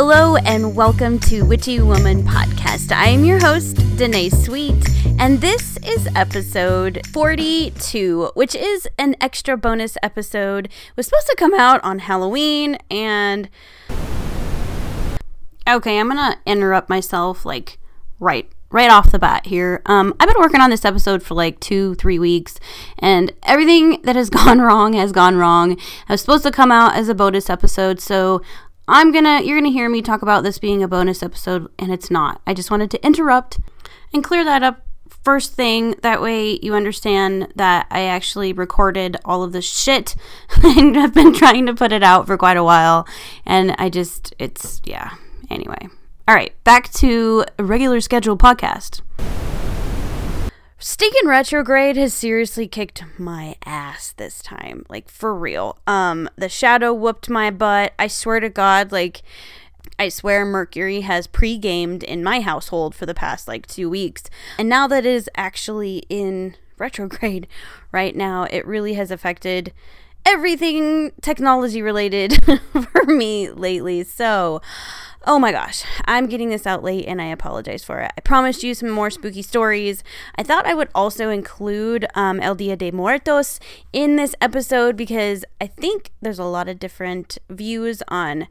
Hello and welcome to Witchy Woman Podcast. I am your host, Danae Sweet, and this is episode 42, which is an extra bonus episode. It was supposed to come out on Halloween, and okay, I'm gonna interrupt myself like right right off the bat here. Um, I've been working on this episode for like two, three weeks, and everything that has gone wrong has gone wrong. I was supposed to come out as a bonus episode, so I'm gonna, you're gonna hear me talk about this being a bonus episode, and it's not. I just wanted to interrupt and clear that up first thing. That way you understand that I actually recorded all of this shit and I've been trying to put it out for quite a while, and I just, it's, yeah. Anyway. All right, back to regular scheduled podcast. Stinking retrograde has seriously kicked my ass this time. Like for real. Um the shadow whooped my butt. I swear to god like I swear Mercury has pre-gamed in my household for the past like 2 weeks. And now that it is actually in retrograde right now, it really has affected everything technology related for me lately. So, Oh my gosh, I'm getting this out late and I apologize for it. I promised you some more spooky stories. I thought I would also include um, El Dia de Muertos in this episode because I think there's a lot of different views on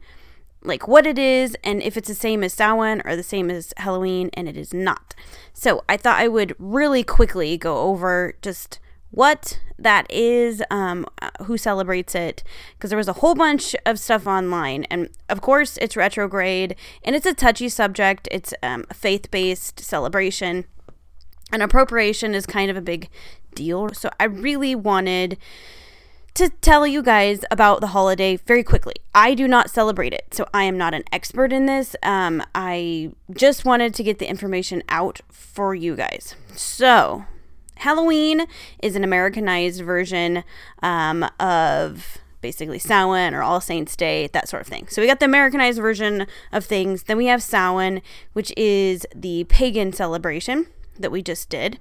like what it is and if it's the same as Samhain or the same as Halloween and it is not. So I thought I would really quickly go over just what that is, um, uh, who celebrates it, because there was a whole bunch of stuff online. And of course, it's retrograde and it's a touchy subject. It's um, a faith based celebration. And appropriation is kind of a big deal. So I really wanted to tell you guys about the holiday very quickly. I do not celebrate it, so I am not an expert in this. Um, I just wanted to get the information out for you guys. So, Halloween is an Americanized version um, of basically Samhain or All Saints Day, that sort of thing. So we got the Americanized version of things. Then we have Samhain, which is the pagan celebration that we just did.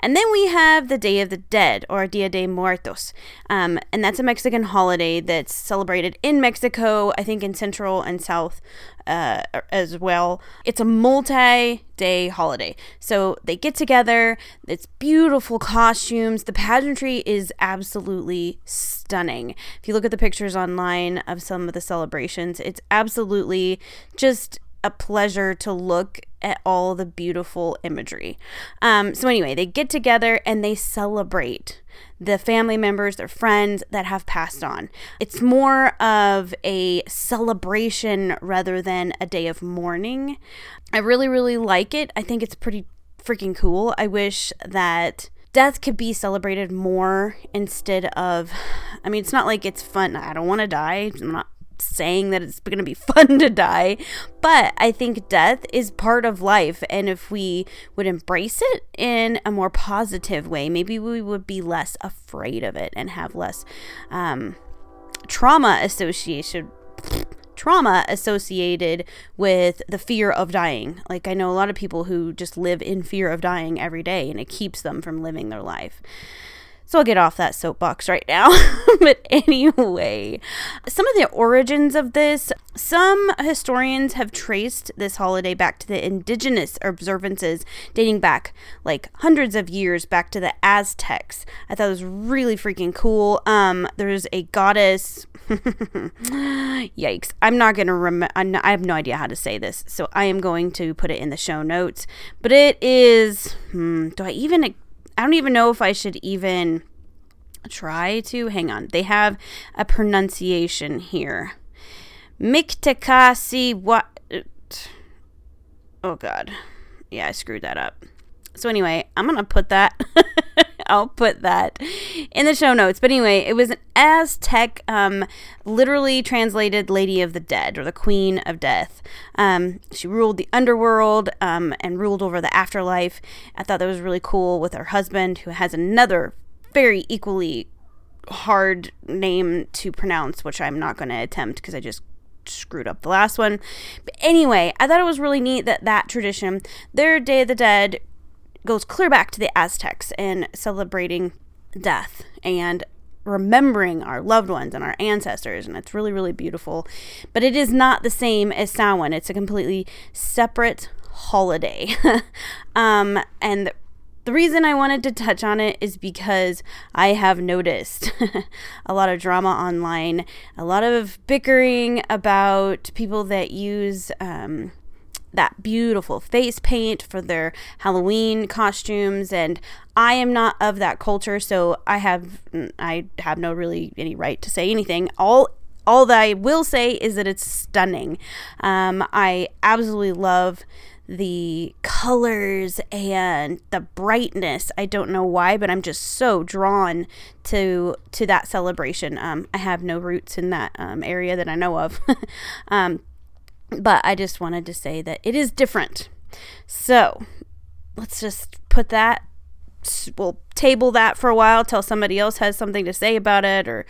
And then we have the Day of the Dead, or Dia de Muertos. Um, and that's a Mexican holiday that's celebrated in Mexico, I think in Central and South uh, as well. It's a multi day holiday. So they get together, it's beautiful costumes. The pageantry is absolutely stunning. If you look at the pictures online of some of the celebrations, it's absolutely just a pleasure to look at all the beautiful imagery. Um, so, anyway, they get together and they celebrate the family members, their friends that have passed on. It's more of a celebration rather than a day of mourning. I really, really like it. I think it's pretty freaking cool. I wish that death could be celebrated more instead of I mean it's not like it's fun. I don't want to die. I'm not saying that it's going to be fun to die, but I think death is part of life. And if we would embrace it in a more positive way, maybe we would be less afraid of it and have less um, trauma association. Trauma associated with the fear of dying. Like, I know a lot of people who just live in fear of dying every day, and it keeps them from living their life. So I'll get off that soapbox right now. but anyway, some of the origins of this, some historians have traced this holiday back to the indigenous observances dating back like hundreds of years back to the Aztecs. I thought it was really freaking cool. Um, there's a goddess. Yikes. I'm not to remember. I have no idea how to say this. So I am going to put it in the show notes. But it is. Hmm, do I even I don't even know if I should even try to. Hang on. They have a pronunciation here. Miktakasi what? Oh God. Yeah, I screwed that up. So anyway, I'm gonna put that. I'll put that in the show notes. But anyway, it was an Aztec, um, literally translated Lady of the Dead or the Queen of Death. Um, she ruled the underworld um, and ruled over the afterlife. I thought that was really cool with her husband, who has another very equally hard name to pronounce, which I'm not going to attempt because I just screwed up the last one. But anyway, I thought it was really neat that that tradition, their Day of the Dead, goes clear back to the Aztecs and celebrating death. And remembering our loved ones and our ancestors, and it's really, really beautiful. But it is not the same as Samhain. It's a completely separate holiday. um, and the reason I wanted to touch on it is because I have noticed a lot of drama online, a lot of bickering about people that use um, that beautiful face paint for their Halloween costumes and I am not of that culture so I have I have no really any right to say anything all all that I will say is that it's stunning um, I absolutely love the colors and the brightness. I don't know why, but I'm just so drawn to to that celebration. Um, I have no roots in that um, area that I know of, um, but I just wanted to say that it is different. So let's just put that. We'll table that for a while till somebody else has something to say about it or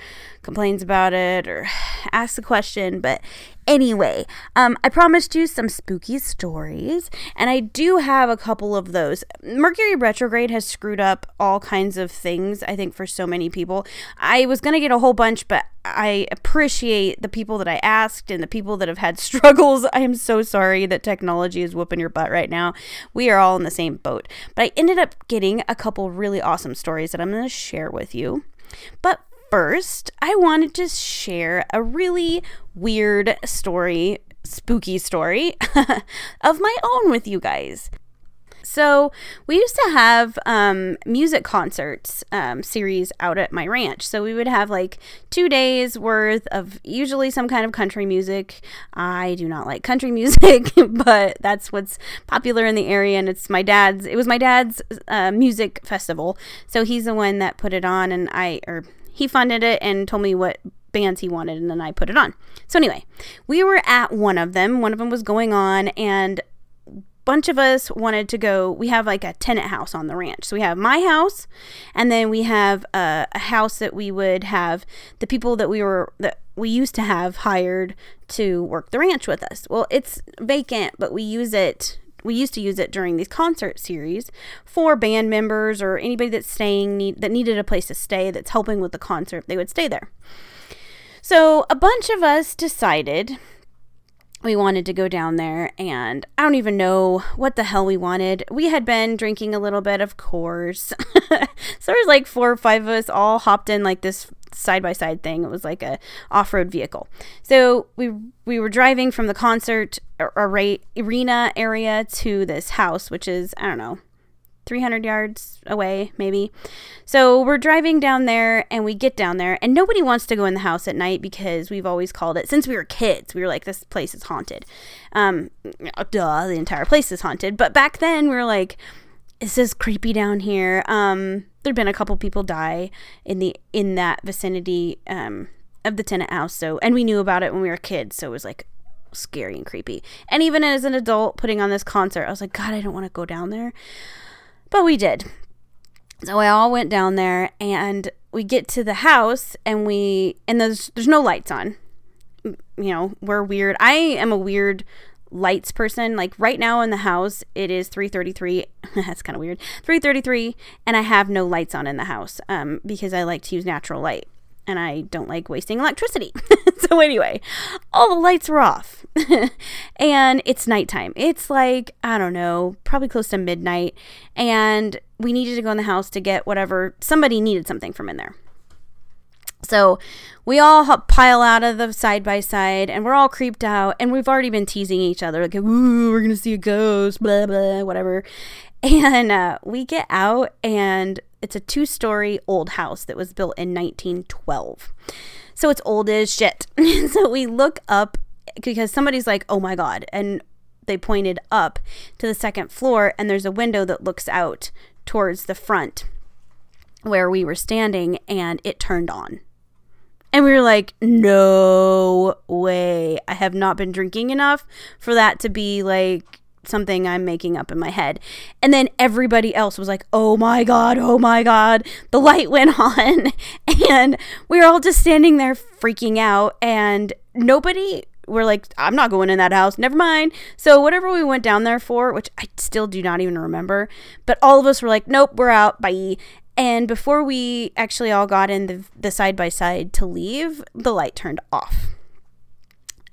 complains about it or asks a question. But Anyway, um, I promised you some spooky stories, and I do have a couple of those. Mercury retrograde has screwed up all kinds of things, I think, for so many people. I was going to get a whole bunch, but I appreciate the people that I asked and the people that have had struggles. I am so sorry that technology is whooping your butt right now. We are all in the same boat. But I ended up getting a couple really awesome stories that I'm going to share with you. But first, I wanted to share a really weird story, spooky story of my own with you guys. So we used to have um, music concerts um, series out at my ranch. So we would have like two days worth of usually some kind of country music. I do not like country music, but that's what's popular in the area, and it's my dad's. It was my dad's uh, music festival, so he's the one that put it on, and I or he funded it and told me what bands he wanted, and then I put it on. So anyway, we were at one of them. One of them was going on, and bunch of us wanted to go. We have like a tenant house on the ranch. So we have my house, and then we have a, a, house that we would have the people that we were that we used to have hired to work the ranch with us. Well, it's vacant, but we use it we used to use it during these concert series for band members or anybody that's staying need, that needed a place to stay that's helping with the concert they would stay there so a bunch of us decided we wanted to go down there and I don't even know what the hell we wanted. We had been drinking a little bit, of course. so there's like four or five of us all hopped in like this side by side thing. It was like a off road vehicle. So we we were driving from the concert arena area to this house, which is I don't know. 300 yards away, maybe. So we're driving down there and we get down there, and nobody wants to go in the house at night because we've always called it, since we were kids, we were like, this place is haunted. Um, duh, the entire place is haunted. But back then, we were like, is creepy down here? Um, there'd been a couple people die in the in that vicinity um, of the tenant house. So, and we knew about it when we were kids, so it was like scary and creepy. And even as an adult, putting on this concert, I was like, God, I don't want to go down there, but we did. So we all went down there, and we get to the house, and we and there's there's no lights on. You know, we're weird. I am a weird lights person. Like right now in the house, it is 3:33. That's kind of weird. 3:33, and I have no lights on in the house um, because I like to use natural light and I don't like wasting electricity. so anyway, all the lights were off, and it's nighttime. It's like I don't know, probably close to midnight, and we needed to go in the house to get whatever somebody needed something from in there. So we all pile out of the side by side and we're all creeped out and we've already been teasing each other like, ooh, we're going to see a ghost, blah, blah, whatever. And uh, we get out and it's a two story old house that was built in 1912. So it's old as shit. so we look up because somebody's like, oh my God. And they pointed up to the second floor and there's a window that looks out towards the front where we were standing and it turned on. And we were like, no way. I have not been drinking enough for that to be like something I'm making up in my head. And then everybody else was like, oh my God, oh my God. The light went on. And we were all just standing there freaking out. And nobody we're like, I'm not going in that house. Never mind. So whatever we went down there for, which I still do not even remember, but all of us were like, nope, we're out. Bye. And before we actually all got in the side by side to leave, the light turned off.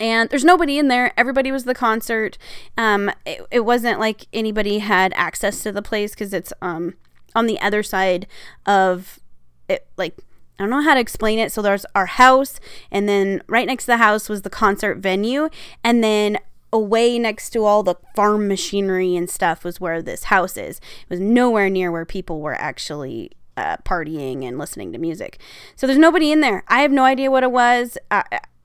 And there's nobody in there. Everybody was the concert. Um it, it wasn't like anybody had access to the place because it's um on the other side of it like I don't know how to explain it. So there's our house, and then right next to the house was the concert venue, and then away next to all the farm machinery and stuff was where this house is. It was nowhere near where people were actually uh, partying and listening to music. So there's nobody in there. I have no idea what it was.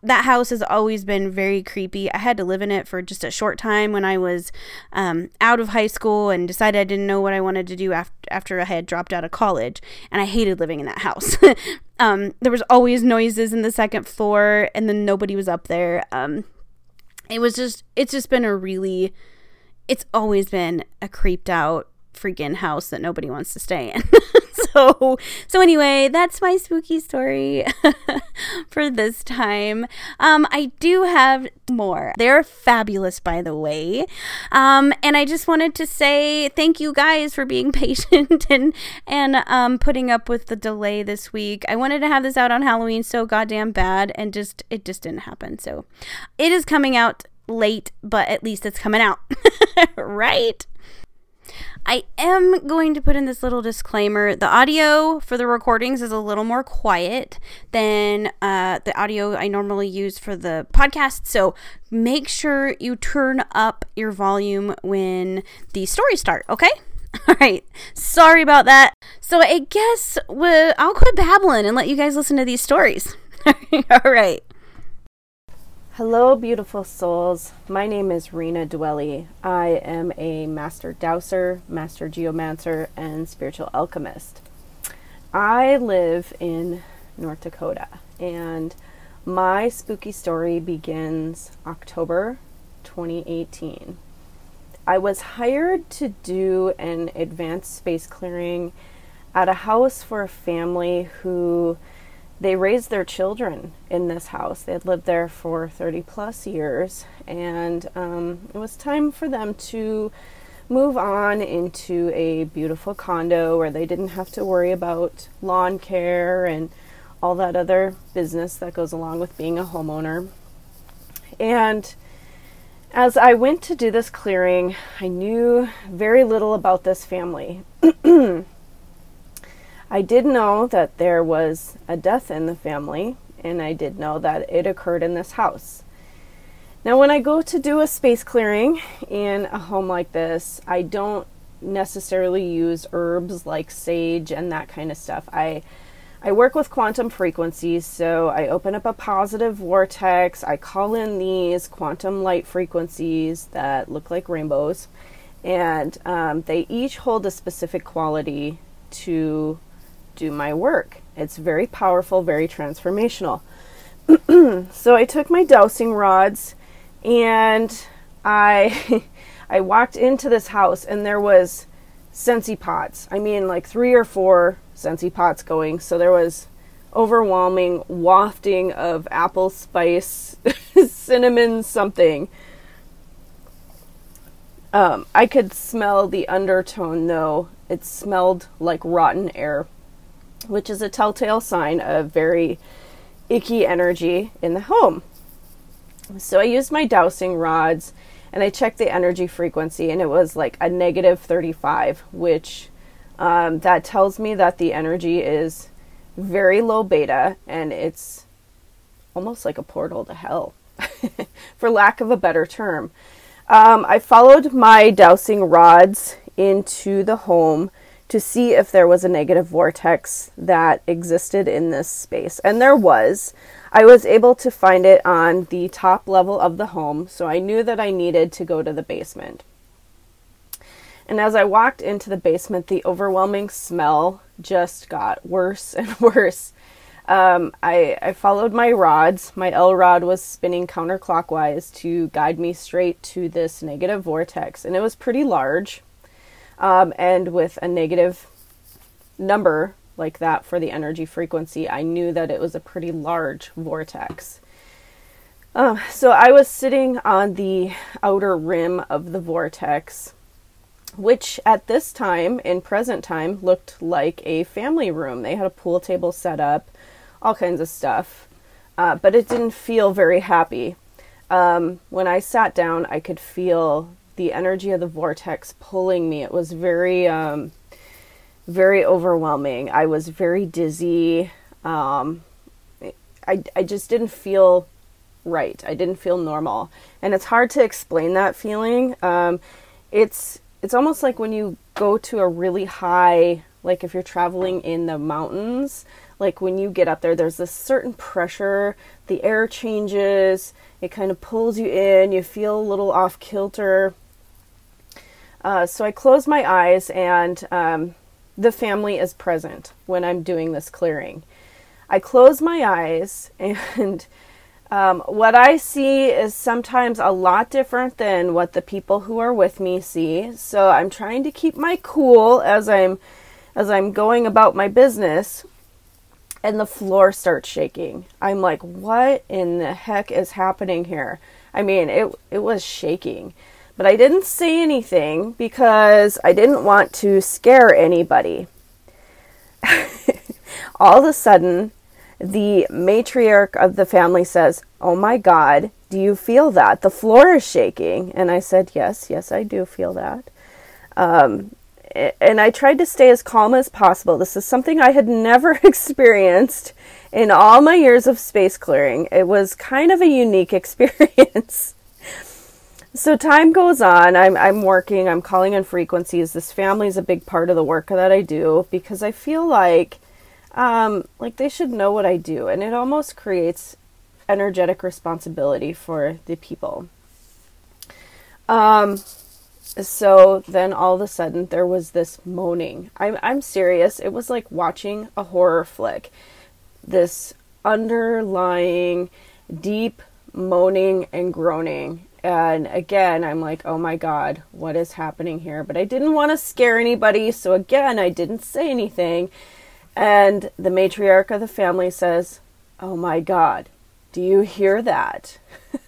That house has always been very creepy. I had to live in it for just a short time when I was um, out of high school and decided I didn't know what I wanted to do after, after I had dropped out of college. And I hated living in that house. um, there was always noises in the second floor, and then nobody was up there. Um, it was just, it's just been a really, it's always been a creeped out freaking house that nobody wants to stay in. so so anyway, that's my spooky story for this time. Um, I do have more. They're fabulous, by the way. Um, and I just wanted to say thank you guys for being patient and and um, putting up with the delay this week. I wanted to have this out on Halloween so goddamn bad, and just it just didn't happen. So it is coming out late, but at least it's coming out, right? I am going to put in this little disclaimer. The audio for the recordings is a little more quiet than uh, the audio I normally use for the podcast. So make sure you turn up your volume when the stories start, okay? All right. Sorry about that. So I guess we'll, I'll quit babbling and let you guys listen to these stories. All right. Hello, beautiful souls. My name is Rena Dwelle. I am a master dowser, master geomancer, and spiritual alchemist. I live in North Dakota, and my spooky story begins October 2018. I was hired to do an advanced space clearing at a house for a family who they raised their children in this house. They had lived there for 30 plus years, and um, it was time for them to move on into a beautiful condo where they didn't have to worry about lawn care and all that other business that goes along with being a homeowner. And as I went to do this clearing, I knew very little about this family. I did know that there was a death in the family, and I did know that it occurred in this house. Now, when I go to do a space clearing in a home like this, I don't necessarily use herbs like sage and that kind of stuff. I I work with quantum frequencies, so I open up a positive vortex. I call in these quantum light frequencies that look like rainbows, and um, they each hold a specific quality to do my work. It's very powerful, very transformational. so I took my dowsing rods and I I walked into this house and there was Scentsy pots. I mean like 3 or 4 Scentsy pots going. So there was overwhelming wafting of apple spice, cinnamon something. Um, I could smell the undertone though. It smelled like rotten air which is a telltale sign of very icky energy in the home. So I used my dowsing rods and I checked the energy frequency and it was like a negative 35, which um, that tells me that the energy is very low beta and it's almost like a portal to hell, for lack of a better term. Um, I followed my dowsing rods into the home to see if there was a negative vortex that existed in this space. And there was. I was able to find it on the top level of the home, so I knew that I needed to go to the basement. And as I walked into the basement, the overwhelming smell just got worse and worse. Um, I, I followed my rods. My L rod was spinning counterclockwise to guide me straight to this negative vortex, and it was pretty large um, and with a negative number like that for the energy frequency, I knew that it was a pretty large vortex. Um, so I was sitting on the outer rim of the vortex, which at this time, in present time, looked like a family room. They had a pool table set up, all kinds of stuff, uh, but it didn't feel very happy. Um, when I sat down, I could feel the energy of the vortex pulling me. It was very, um, very overwhelming. I was very dizzy. Um, I, I just didn't feel right. I didn't feel normal, and it's hard to explain that feeling. Um, it's it's almost like when you go to a really high, like if you're traveling in the mountains, like when you get up there, there's this certain pressure. The air changes. It kind of pulls you in. You feel a little off kilter. Uh, so I close my eyes, and um, the family is present when I'm doing this clearing. I close my eyes, and um, what I see is sometimes a lot different than what the people who are with me see. So I'm trying to keep my cool as I'm as I'm going about my business. And the floor starts shaking. I'm like, what in the heck is happening here? I mean, it it was shaking. But I didn't say anything because I didn't want to scare anybody. All of a sudden, the matriarch of the family says, Oh my God, do you feel that? The floor is shaking. And I said, Yes, yes, I do feel that. Um, and I tried to stay as calm as possible. This is something I had never experienced in all my years of space clearing. It was kind of a unique experience. So time goes on. I'm, I'm working, I'm calling in frequencies. This family is a big part of the work that I do because I feel like um, like they should know what I do, and it almost creates energetic responsibility for the people. Um, so then all of a sudden there was this moaning. I'm I'm serious. It was like watching a horror flick. This underlying deep moaning and groaning. And again, I'm like, "Oh my god, what is happening here?" But I didn't want to scare anybody, so again, I didn't say anything. And the matriarch of the family says, Oh my God, do you hear that?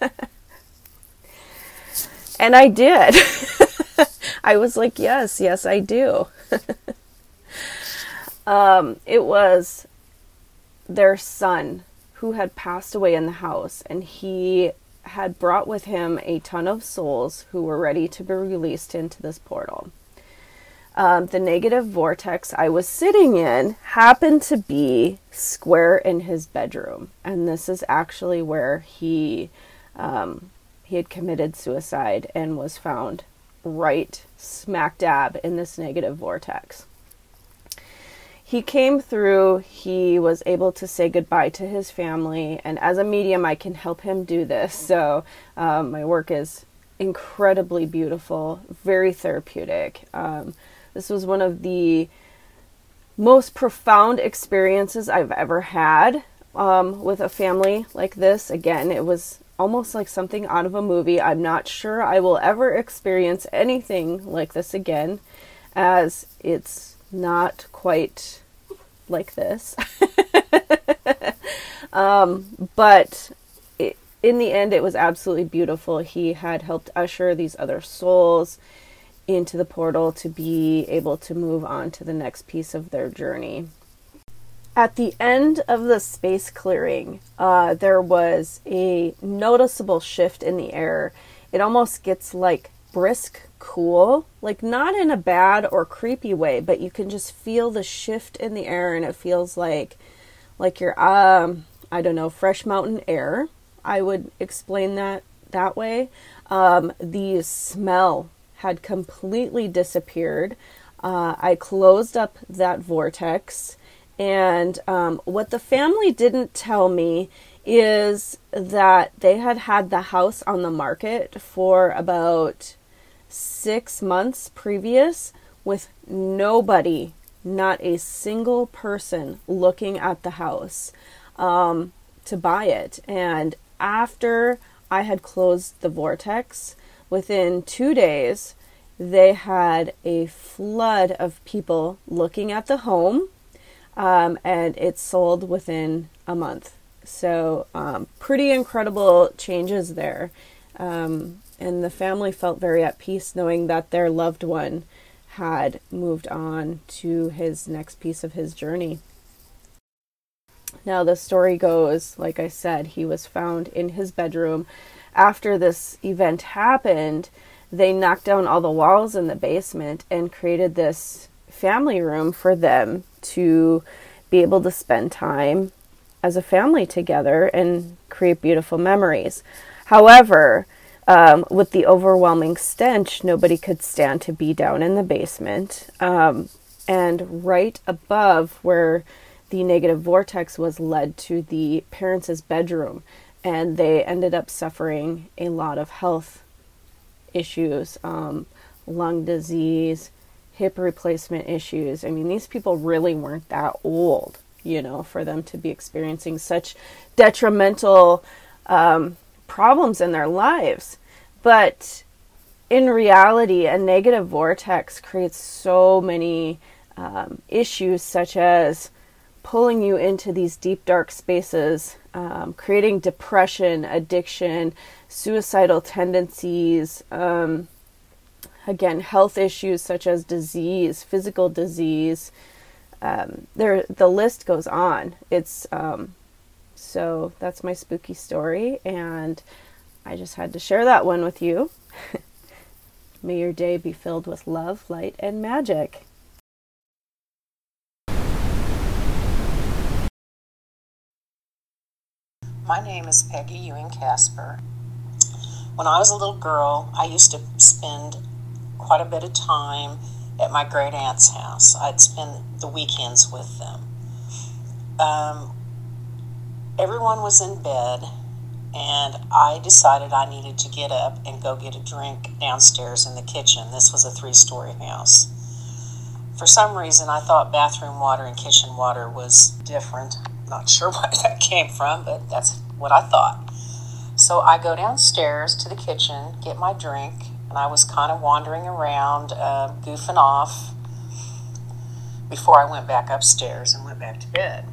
and I did. I was like, Yes, yes, I do. um, it was their son who had passed away in the house, and he had brought with him a ton of souls who were ready to be released into this portal um, the negative vortex I was sitting in happened to be square in his bedroom, and this is actually where he um, he had committed suicide and was found right smack dab in this negative vortex. He came through, he was able to say goodbye to his family, and as a medium, I can help him do this. So, um, my work is incredibly beautiful, very therapeutic. Um, this was one of the most profound experiences I've ever had um, with a family like this. Again, it was almost like something out of a movie. I'm not sure I will ever experience anything like this again, as it's not quite like this. um, but it, in the end, it was absolutely beautiful. He had helped usher these other souls into the portal to be able to move on to the next piece of their journey. At the end of the space clearing, uh, there was a noticeable shift in the air. It almost gets like brisk cool, like not in a bad or creepy way, but you can just feel the shift in the air and it feels like like you're um I don't know, fresh mountain air. I would explain that that way. Um, the smell had completely disappeared. Uh, I closed up that vortex. And um, what the family didn't tell me is that they had had the house on the market for about six months previous with nobody, not a single person looking at the house um, to buy it. And after I had closed the vortex, within two days, they had a flood of people looking at the home, um, and it sold within a month. So, um, pretty incredible changes there. Um, and the family felt very at peace knowing that their loved one had moved on to his next piece of his journey. Now, the story goes, like I said, he was found in his bedroom. After this event happened, they knocked down all the walls in the basement and created this family room for them to be able to spend time as a family together and create beautiful memories. However, um, with the overwhelming stench, nobody could stand to be down in the basement. Um, and right above where the negative vortex was led to the parents' bedroom, and they ended up suffering a lot of health issues, um, lung disease, hip replacement issues. I mean, these people really weren't that old, you know, for them to be experiencing such detrimental um, problems in their lives. But in reality, a negative vortex creates so many um, issues, such as pulling you into these deep, dark spaces, um, creating depression, addiction, suicidal tendencies, um, again, health issues such as disease, physical disease. Um, there, the list goes on. It's um, so that's my spooky story, and I just had to share that one with you. May your day be filled with love, light, and magic. My name is Peggy Ewing Casper. When I was a little girl, I used to spend quite a bit of time at my great aunt's house. I'd spend the weekends with them. Um, everyone was in bed, and I decided I needed to get up and go get a drink downstairs in the kitchen. This was a three story house. For some reason, I thought bathroom water and kitchen water was different. Not sure where that came from, but that's what I thought. So I go downstairs to the kitchen, get my drink, and I was kind of wandering around, uh, goofing off before I went back upstairs and went back to bed.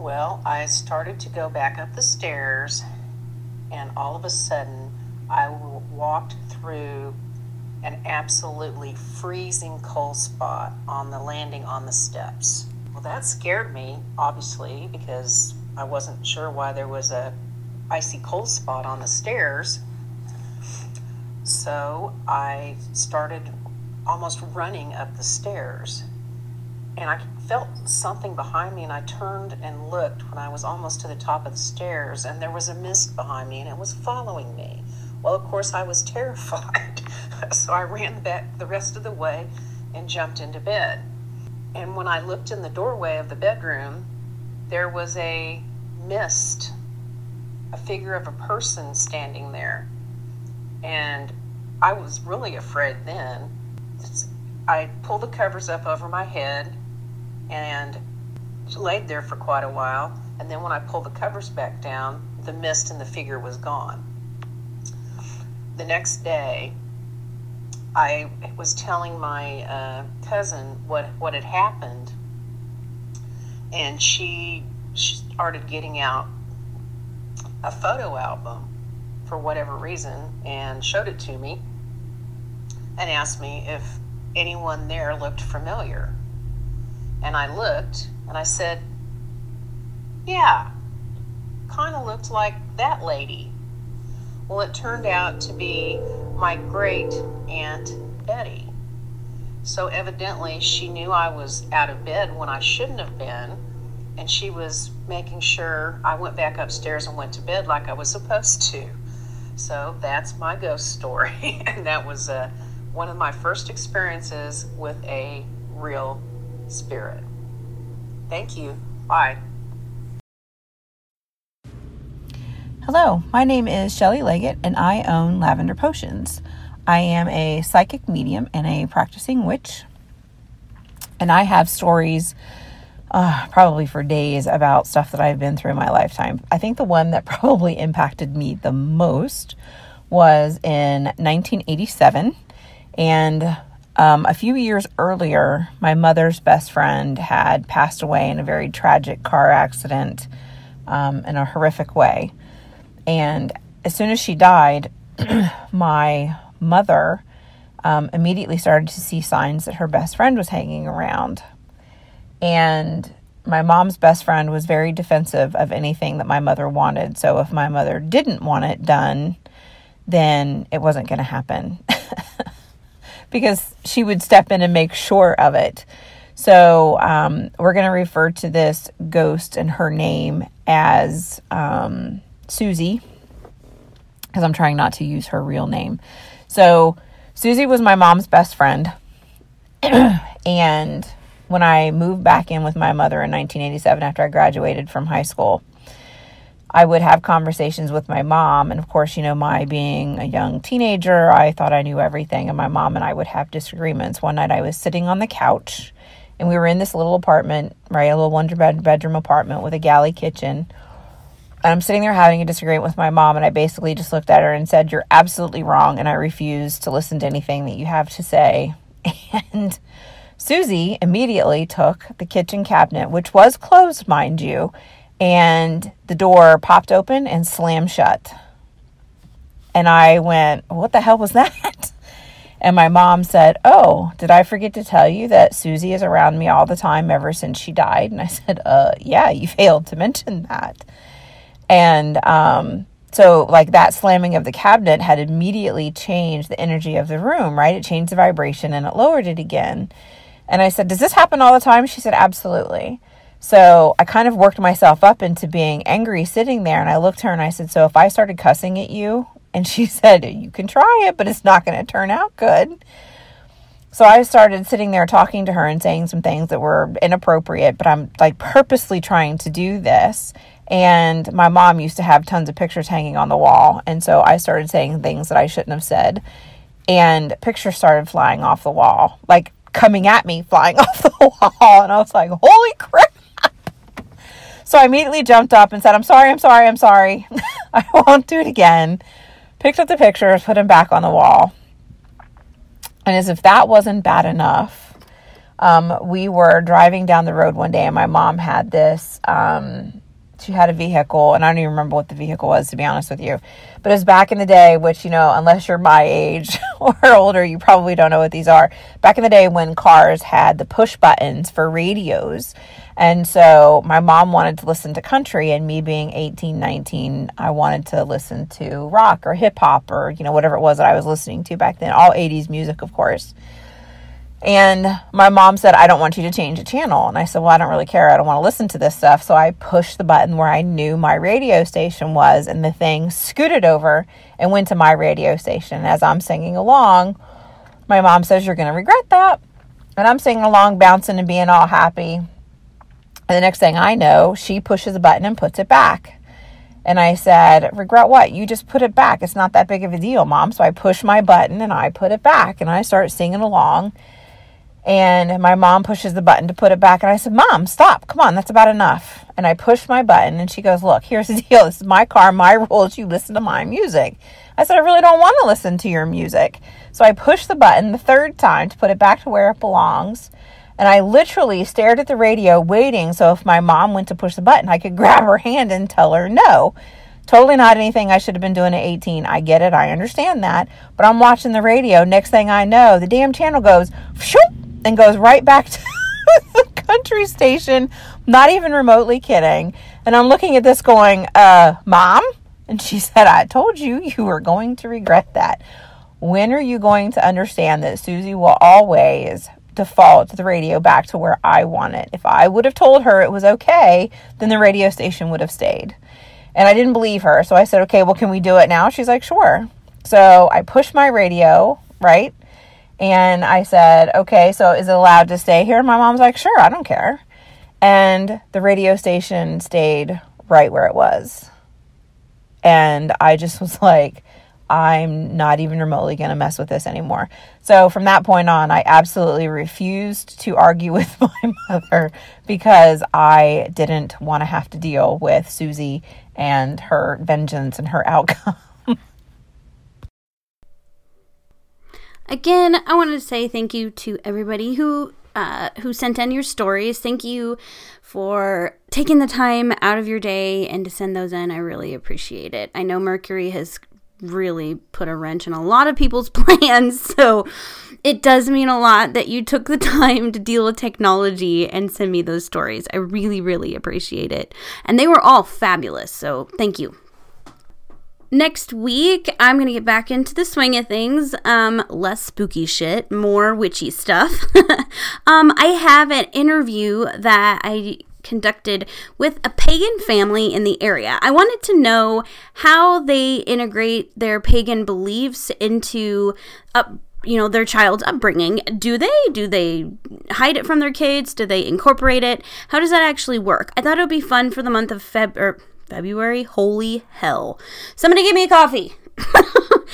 Well, I started to go back up the stairs, and all of a sudden, I walked through an absolutely freezing cold spot on the landing on the steps. Well, that scared me, obviously, because I wasn't sure why there was a icy cold spot on the stairs. So I started almost running up the stairs. And I felt something behind me, and I turned and looked when I was almost to the top of the stairs, and there was a mist behind me, and it was following me. Well, of course, I was terrified, so I ran back the rest of the way and jumped into bed. And when I looked in the doorway of the bedroom, there was a mist, a figure of a person standing there. And I was really afraid then. I pulled the covers up over my head and laid there for quite a while. And then when I pulled the covers back down, the mist and the figure was gone. The next day, I was telling my uh, cousin what, what had happened, and she, she started getting out a photo album for whatever reason and showed it to me and asked me if anyone there looked familiar. And I looked and I said, Yeah, kind of looked like that lady. Well, it turned out to be my great aunt Betty. So evidently, she knew I was out of bed when I shouldn't have been, and she was making sure I went back upstairs and went to bed like I was supposed to. So that's my ghost story, and that was uh, one of my first experiences with a real spirit. Thank you. Bye. Hello, my name is Shelley Leggett and I own Lavender Potions. I am a psychic medium and a practicing witch. And I have stories uh, probably for days about stuff that I've been through in my lifetime. I think the one that probably impacted me the most was in 1987. And um, a few years earlier, my mother's best friend had passed away in a very tragic car accident um, in a horrific way. And as soon as she died, my mother um, immediately started to see signs that her best friend was hanging around. And my mom's best friend was very defensive of anything that my mother wanted. So if my mother didn't want it done, then it wasn't going to happen because she would step in and make sure of it. So um, we're going to refer to this ghost and her name as um, Susie because I'm trying not to use her real name. So Susie was my mom's best friend. and when I moved back in with my mother in 1987 after I graduated from high school, I would have conversations with my mom. And of course, you know, my being a young teenager, I thought I knew everything. And my mom and I would have disagreements. One night I was sitting on the couch and we were in this little apartment, right? A little one bedroom apartment with a galley kitchen. And I'm sitting there having a disagreement with my mom. And I basically just looked at her and said, You're absolutely wrong. And I refuse to listen to anything that you have to say. And Susie immediately took the kitchen cabinet, which was closed, mind you, and the door popped open and slammed shut. And I went, What the hell was that? And my mom said, Oh, did I forget to tell you that Susie is around me all the time ever since she died? And I said, Uh, yeah, you failed to mention that. And um, so, like that slamming of the cabinet had immediately changed the energy of the room, right? It changed the vibration and it lowered it again. And I said, Does this happen all the time? She said, Absolutely. So I kind of worked myself up into being angry sitting there. And I looked at her and I said, So if I started cussing at you, and she said, You can try it, but it's not going to turn out good. So I started sitting there talking to her and saying some things that were inappropriate, but I'm like purposely trying to do this. And my mom used to have tons of pictures hanging on the wall. And so I started saying things that I shouldn't have said. And pictures started flying off the wall, like coming at me, flying off the wall. And I was like, holy crap. So I immediately jumped up and said, I'm sorry, I'm sorry, I'm sorry. I won't do it again. Picked up the pictures, put them back on the wall. And as if that wasn't bad enough, um, we were driving down the road one day and my mom had this um, she had a vehicle, and I don't even remember what the vehicle was, to be honest with you. But it was back in the day, which, you know, unless you're my age or older, you probably don't know what these are. Back in the day when cars had the push buttons for radios. And so my mom wanted to listen to country, and me being 18, 19, I wanted to listen to rock or hip hop or, you know, whatever it was that I was listening to back then. All 80s music, of course. And my mom said, I don't want you to change the channel. And I said, Well, I don't really care. I don't want to listen to this stuff. So I pushed the button where I knew my radio station was, and the thing scooted over and went to my radio station. As I'm singing along, my mom says, You're going to regret that. And I'm singing along, bouncing and being all happy. And the next thing I know, she pushes a button and puts it back. And I said, Regret what? You just put it back. It's not that big of a deal, mom. So I push my button and I put it back and I start singing along and my mom pushes the button to put it back. And I said, Mom, stop. Come on, that's about enough. And I push my button and she goes, Look, here's the deal. This is my car, my rules. You listen to my music. I said, I really don't want to listen to your music. So I push the button the third time to put it back to where it belongs. And I literally stared at the radio waiting so if my mom went to push the button, I could grab her hand and tell her no. Totally not anything I should have been doing at 18. I get it. I understand that. But I'm watching the radio. Next thing I know, the damn channel goes, and goes right back to the country station, not even remotely kidding. And I'm looking at this going, uh, Mom? And she said, I told you you were going to regret that. When are you going to understand that Susie will always default the radio back to where I want it? If I would have told her it was okay, then the radio station would have stayed. And I didn't believe her. So I said, okay, well, can we do it now? She's like, sure. So I pushed my radio, right? And I said, okay, so is it allowed to stay here? My mom's like, sure, I don't care. And the radio station stayed right where it was. And I just was like, I'm not even remotely going to mess with this anymore. So from that point on, I absolutely refused to argue with my mother because I didn't want to have to deal with Susie and her vengeance and her outcome. Again, I wanted to say thank you to everybody who uh, who sent in your stories. Thank you for taking the time out of your day and to send those in. I really appreciate it. I know Mercury has really put a wrench in a lot of people's plans. So it does mean a lot that you took the time to deal with technology and send me those stories. I really, really appreciate it. And they were all fabulous. So thank you. Next week, I'm going to get back into the swing of things. Um, less spooky shit, more witchy stuff. um, I have an interview that I conducted with a pagan family in the area. I wanted to know how they integrate their pagan beliefs into up you know their child's upbringing do they do they hide it from their kids do they incorporate it how does that actually work i thought it would be fun for the month of feb or February. Holy hell. Somebody give me a coffee.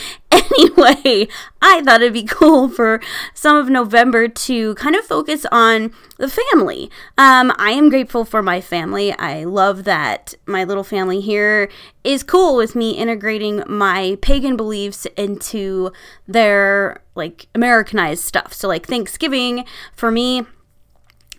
anyway, I thought it'd be cool for some of November to kind of focus on the family. Um, I am grateful for my family. I love that my little family here is cool with me integrating my pagan beliefs into their like Americanized stuff. So, like Thanksgiving for me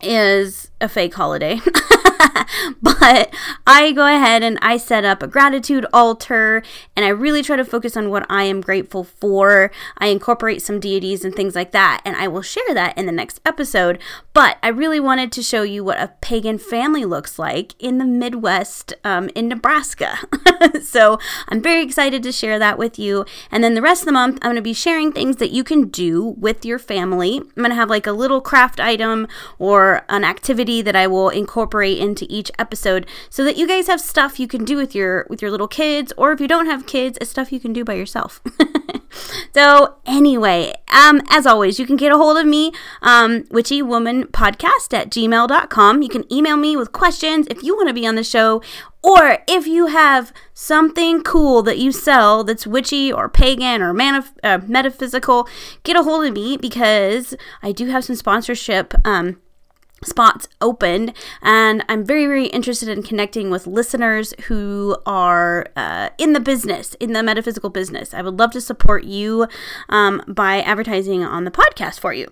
is a fake holiday. but I go ahead and I set up a gratitude altar and I really try to focus on what I am grateful for. I incorporate some deities and things like that, and I will share that in the next episode. But I really wanted to show you what a pagan family looks like in the Midwest um, in Nebraska. so I'm very excited to share that with you. And then the rest of the month, I'm going to be sharing things that you can do with your family. I'm going to have like a little craft item or an activity that I will incorporate into each episode so that you guys have stuff you can do with your with your little kids or if you don't have kids it's stuff you can do by yourself. So anyway um as always you can get a hold of me um witchy woman podcast at gmail.com you can email me with questions if you want to be on the show or if you have something cool that you sell that's witchy or pagan or manif- uh, metaphysical, get a hold of me because I do have some sponsorship um, spots opened and i'm very very interested in connecting with listeners who are uh, in the business in the metaphysical business. I would love to support you um, by advertising on the podcast for you.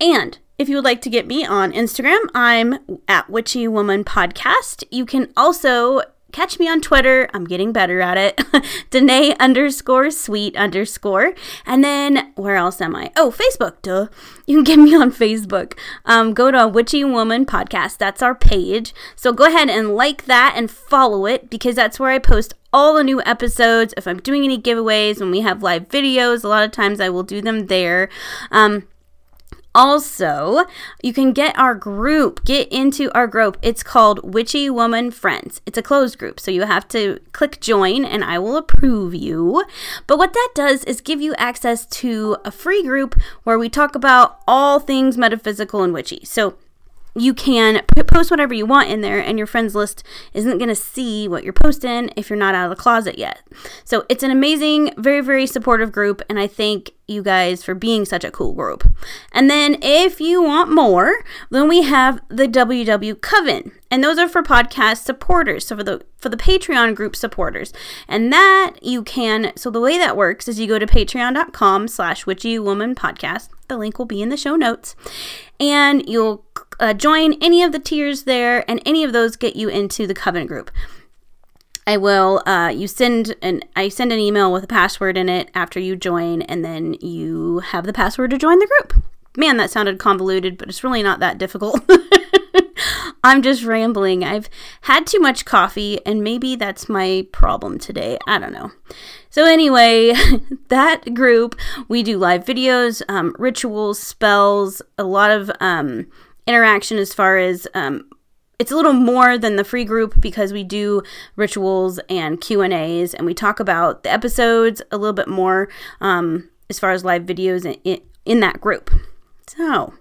And if you would like to get me on instagram i'm at witchy woman podcast. You can also catch me on Twitter. I'm getting better at it. Danae underscore sweet underscore. And then where else am I? Oh, Facebook. Duh. You can get me on Facebook. Um, go to Witchy Woman Podcast. That's our page. So go ahead and like that and follow it because that's where I post all the new episodes. If I'm doing any giveaways, when we have live videos, a lot of times I will do them there. Um, also, you can get our group, get into our group. It's called Witchy Woman Friends. It's a closed group, so you have to click join and I will approve you. But what that does is give you access to a free group where we talk about all things metaphysical and witchy. So you can post whatever you want in there, and your friends list isn't going to see what you're posting if you're not out of the closet yet. So it's an amazing, very, very supportive group, and I thank you guys for being such a cool group. And then if you want more, then we have the WW Coven, and those are for podcast supporters. So for the for the Patreon group supporters, and that you can. So the way that works is you go to Patreon.com/slash Witchy Woman Podcast. The link will be in the show notes, and you'll uh, join any of the tiers there, and any of those get you into the Coven group. I will. Uh, you send an I send an email with a password in it after you join, and then you have the password to join the group. Man, that sounded convoluted, but it's really not that difficult. I'm just rambling. I've had too much coffee, and maybe that's my problem today. I don't know. So, anyway, that group, we do live videos, um, rituals, spells, a lot of um, interaction as far as um, it's a little more than the free group because we do rituals and q and a's and we talk about the episodes a little bit more um, as far as live videos in, in that group so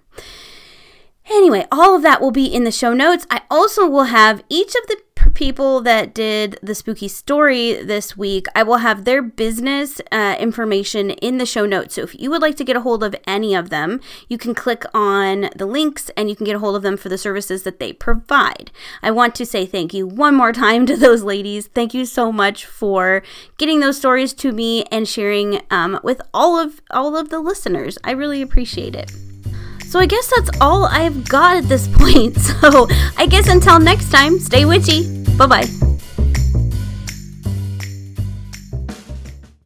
Anyway, all of that will be in the show notes. I also will have each of the people that did the spooky story this week, I will have their business uh, information in the show notes. So if you would like to get a hold of any of them, you can click on the links and you can get a hold of them for the services that they provide. I want to say thank you one more time to those ladies. Thank you so much for getting those stories to me and sharing um, with all of all of the listeners. I really appreciate it. So I guess that's all I've got at this point. So I guess until next time, stay witchy. Bye bye.